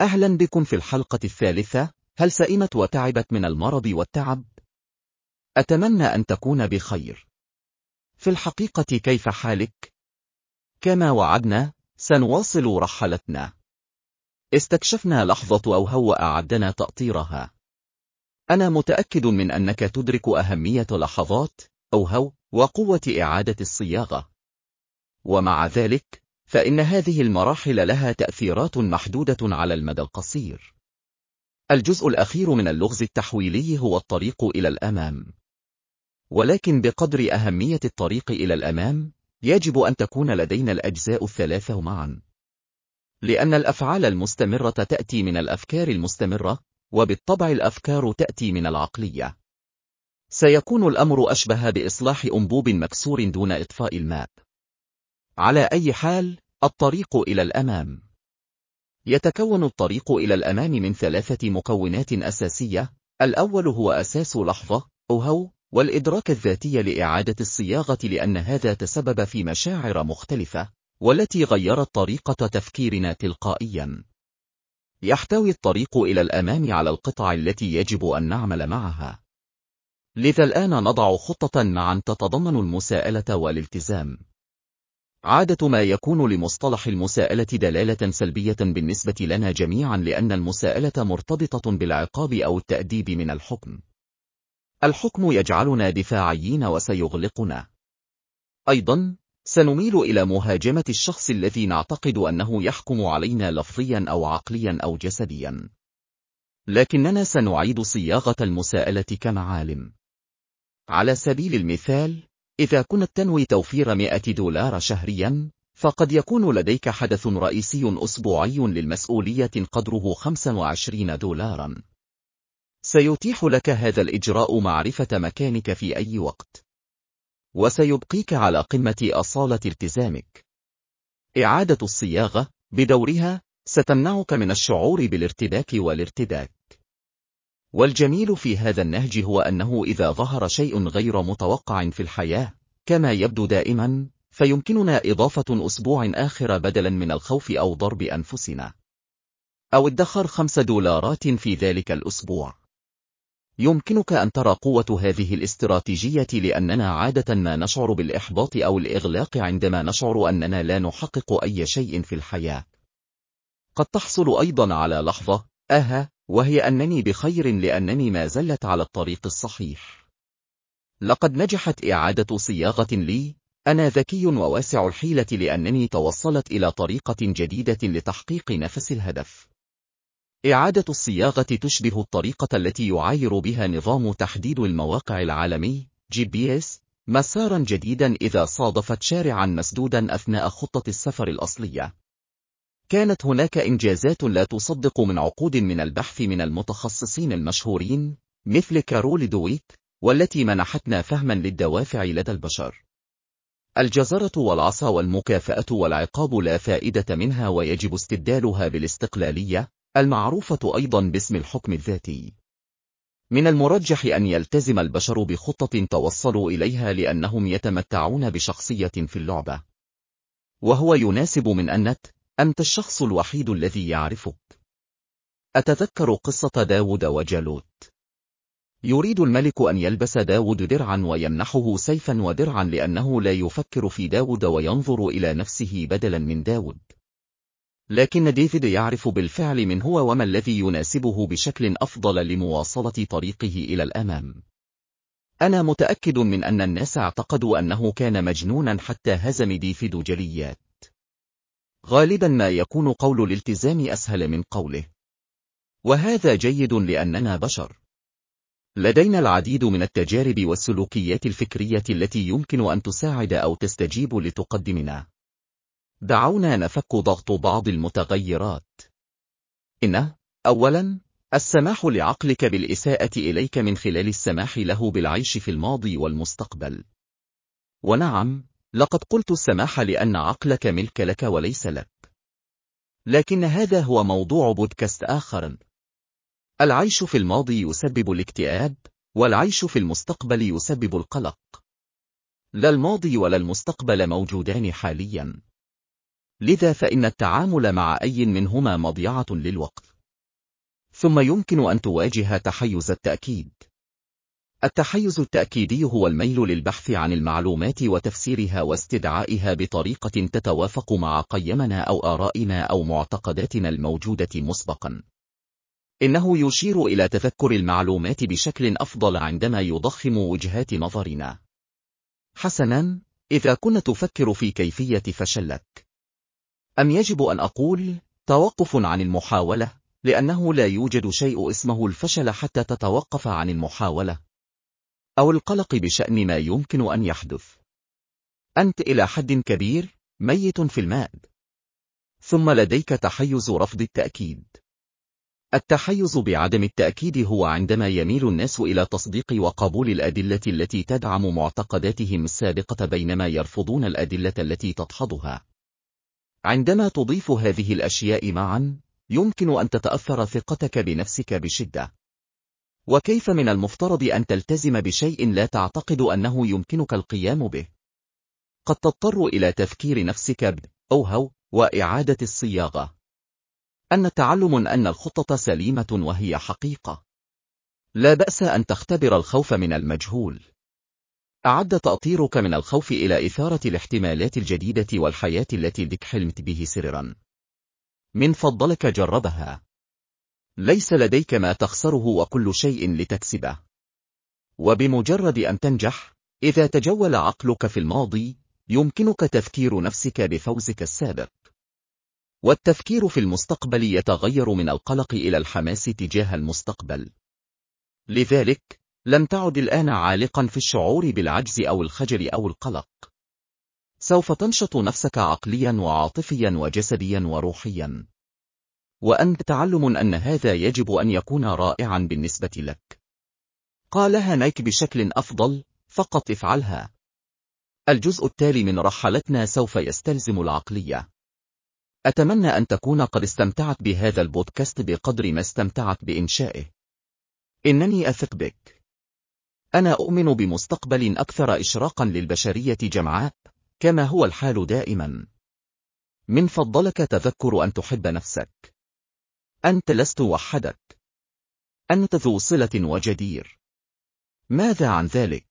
أهلا بكم في الحلقة الثالثة. هل سئمت وتعبت من المرض والتعب؟ أتمنى أن تكون بخير. في الحقيقة كيف حالك؟ كما وعدنا سنواصل رحلتنا. استكشفنا لحظة أوهو وأعدنا تأطيرها. أنا متأكد من أنك تدرك أهمية لحظات أوهو وقوة إعادة الصياغة. ومع ذلك فإن هذه المراحل لها تأثيرات محدودة على المدى القصير. الجزء الأخير من اللغز التحويلي هو الطريق إلى الأمام. ولكن بقدر أهمية الطريق إلى الأمام، يجب أن تكون لدينا الأجزاء الثلاثة معا. لأن الأفعال المستمرة تأتي من الأفكار المستمرة، وبالطبع الأفكار تأتي من العقلية. سيكون الأمر أشبه بإصلاح أنبوب مكسور دون إطفاء الماء. على أي حال الطريق إلى الأمام. يتكون الطريق إلى الأمام من ثلاثة مكونات أساسية. الأول هو أساس لحظة أوهو والإدراك الذاتي لإعادة الصياغة لأن هذا تسبب في مشاعر مختلفة والتي غيرت طريقة تفكيرنا تلقائيا. يحتوي الطريق إلى الأمام على القطع التي يجب أن نعمل معها. لذا الآن نضع خطة معا تتضمن المساءلة والالتزام. عادة ما يكون لمصطلح المساءلة دلالة سلبية بالنسبة لنا جميعا لأن المساءلة مرتبطة بالعقاب أو التأديب من الحكم. الحكم يجعلنا دفاعيين وسيغلقنا. أيضا، سنميل إلى مهاجمة الشخص الذي نعتقد أنه يحكم علينا لفظيا أو عقليا أو جسديا. لكننا سنعيد صياغة المساءلة كمعالم. على سبيل المثال، إذا كنت تنوي توفير 100 دولار شهريا، فقد يكون لديك حدث رئيسي أسبوعي للمسؤولية قدره 25 دولارا. سيتيح لك هذا الإجراء معرفة مكانك في أي وقت. وسيبقيك على قمة أصالة التزامك. إعادة الصياغة بدورها ستمنعك من الشعور بالارتباك والارتداك. والجميل في هذا النهج هو أنه إذا ظهر شيء غير متوقع في الحياة كما يبدو دائما فيمكننا إضافة أسبوع آخر بدلا من الخوف أو ضرب أنفسنا. أو ادخر خمس دولارات في ذلك الأسبوع. يمكنك أن ترى قوة هذه الاستراتيجية لأننا عادة ما نشعر بالإحباط أو الإغلاق عندما نشعر أننا لا نحقق أي شيء في الحياة. قد تحصل أيضا على لحظة آها وهي أنني بخير لأنني ما زلت على الطريق الصحيح. لقد نجحت إعادة صياغة لي، أنا ذكي وواسع الحيلة لأنني توصلت إلى طريقة جديدة لتحقيق نفس الهدف. إعادة الصياغة تشبه الطريقة التي يعاير بها نظام تحديد المواقع العالمي GPS مسارا جديدا إذا صادفت شارعا مسدودا أثناء خطة السفر الأصلية. كانت هناك إنجازات لا تصدق من عقود من البحث من المتخصصين المشهورين مثل كارول دويت والتي منحتنا فهما للدوافع لدى البشر. الجزرة والعصا والمكافأة والعقاب لا فائدة منها ويجب استبدالها بالاستقلالية المعروفة أيضا باسم الحكم الذاتي. من المرجح أن يلتزم البشر بخطة توصلوا إليها لأنهم يتمتعون بشخصية في اللعبة. وهو يناسب من أنت أنت الشخص الوحيد الذي يعرفك. أتذكر قصة داود وجالوت. يريد الملك أن يلبس داود درعا ويمنحه سيفا ودرعا لأنه لا يفكر في داود وينظر إلى نفسه بدلا من داود. لكن ديفيد يعرف بالفعل من هو وما الذي يناسبه بشكل أفضل لمواصلة طريقه إلى الأمام. أنا متأكد من أن الناس اعتقدوا أنه كان مجنونا حتى هزم ديفيد جليات. غالبا ما يكون قول الالتزام أسهل من قوله. وهذا جيد لأننا بشر. لدينا العديد من التجارب والسلوكيات الفكرية التي يمكن أن تساعد أو تستجيب لتقدمنا. دعونا نفك ضغط بعض المتغيرات. إن أولا السماح لعقلك بالإساءة إليك من خلال السماح له بالعيش في الماضي والمستقبل. ونعم لقد قلت السماح لأن عقلك ملك لك وليس لك. لكن هذا هو موضوع بودكاست آخر. العيش في الماضي يسبب الاكتئاب، والعيش في المستقبل يسبب القلق. لا الماضي ولا المستقبل موجودان حاليا. لذا فإن التعامل مع أي منهما مضيعة للوقت. ثم يمكن أن تواجه تحيز التأكيد. التحيز التأكيدي هو الميل للبحث عن المعلومات وتفسيرها واستدعائها بطريقة تتوافق مع قيمنا أو آرائنا أو معتقداتنا الموجودة مسبقا. إنه يشير إلى تذكر المعلومات بشكل أفضل عندما يضخم وجهات نظرنا. حسنا، إذا كنت تفكر في كيفية فشلك. أم يجب أن أقول توقف عن المحاولة، لأنه لا يوجد شيء اسمه الفشل حتى تتوقف عن المحاولة. أو القلق بشأن ما يمكن أن يحدث. أنت إلى حد كبير ميت في الماء. ثم لديك تحيز رفض التأكيد. التحيز بعدم التأكيد هو عندما يميل الناس إلى تصديق وقبول الأدلة التي تدعم معتقداتهم السابقة بينما يرفضون الأدلة التي تدحضها. عندما تضيف هذه الأشياء معا، يمكن أن تتأثر ثقتك بنفسك بشدة. وكيف من المفترض أن تلتزم بشيء لا تعتقد أنه يمكنك القيام به؟ قد تضطر إلى تفكير نفسك ب أوهو وإعادة الصياغة. أن تعلم أن الخطة سليمة وهي حقيقة. لا بأس أن تختبر الخوف من المجهول. أعد تأطيرك من الخوف إلى إثارة الاحتمالات الجديدة والحياة التي دك حلمت به سررا. من فضلك جربها. ليس لديك ما تخسره وكل شيء لتكسبه. وبمجرد أن تنجح، إذا تجول عقلك في الماضي، يمكنك تفكير نفسك بفوزك السابق. والتفكير في المستقبل يتغير من القلق إلى الحماس تجاه المستقبل. لذلك، لم تعد الآن عالقا في الشعور بالعجز أو الخجل أو القلق. سوف تنشط نفسك عقليا وعاطفيا وجسديا وروحيا. وأنت تعلم أن هذا يجب أن يكون رائعا بالنسبة لك. قالها نايك بشكل أفضل، فقط افعلها. الجزء التالي من رحلتنا سوف يستلزم العقلية. أتمنى أن تكون قد استمتعت بهذا البودكاست بقدر ما استمتعت بإنشائه. إنني أثق بك. أنا أؤمن بمستقبل أكثر إشراقا للبشرية جمعاء، كما هو الحال دائما. من فضلك تذكر أن تحب نفسك. أنت لست وحدك. أنت ذو صلة وجدير. ماذا عن ذلك؟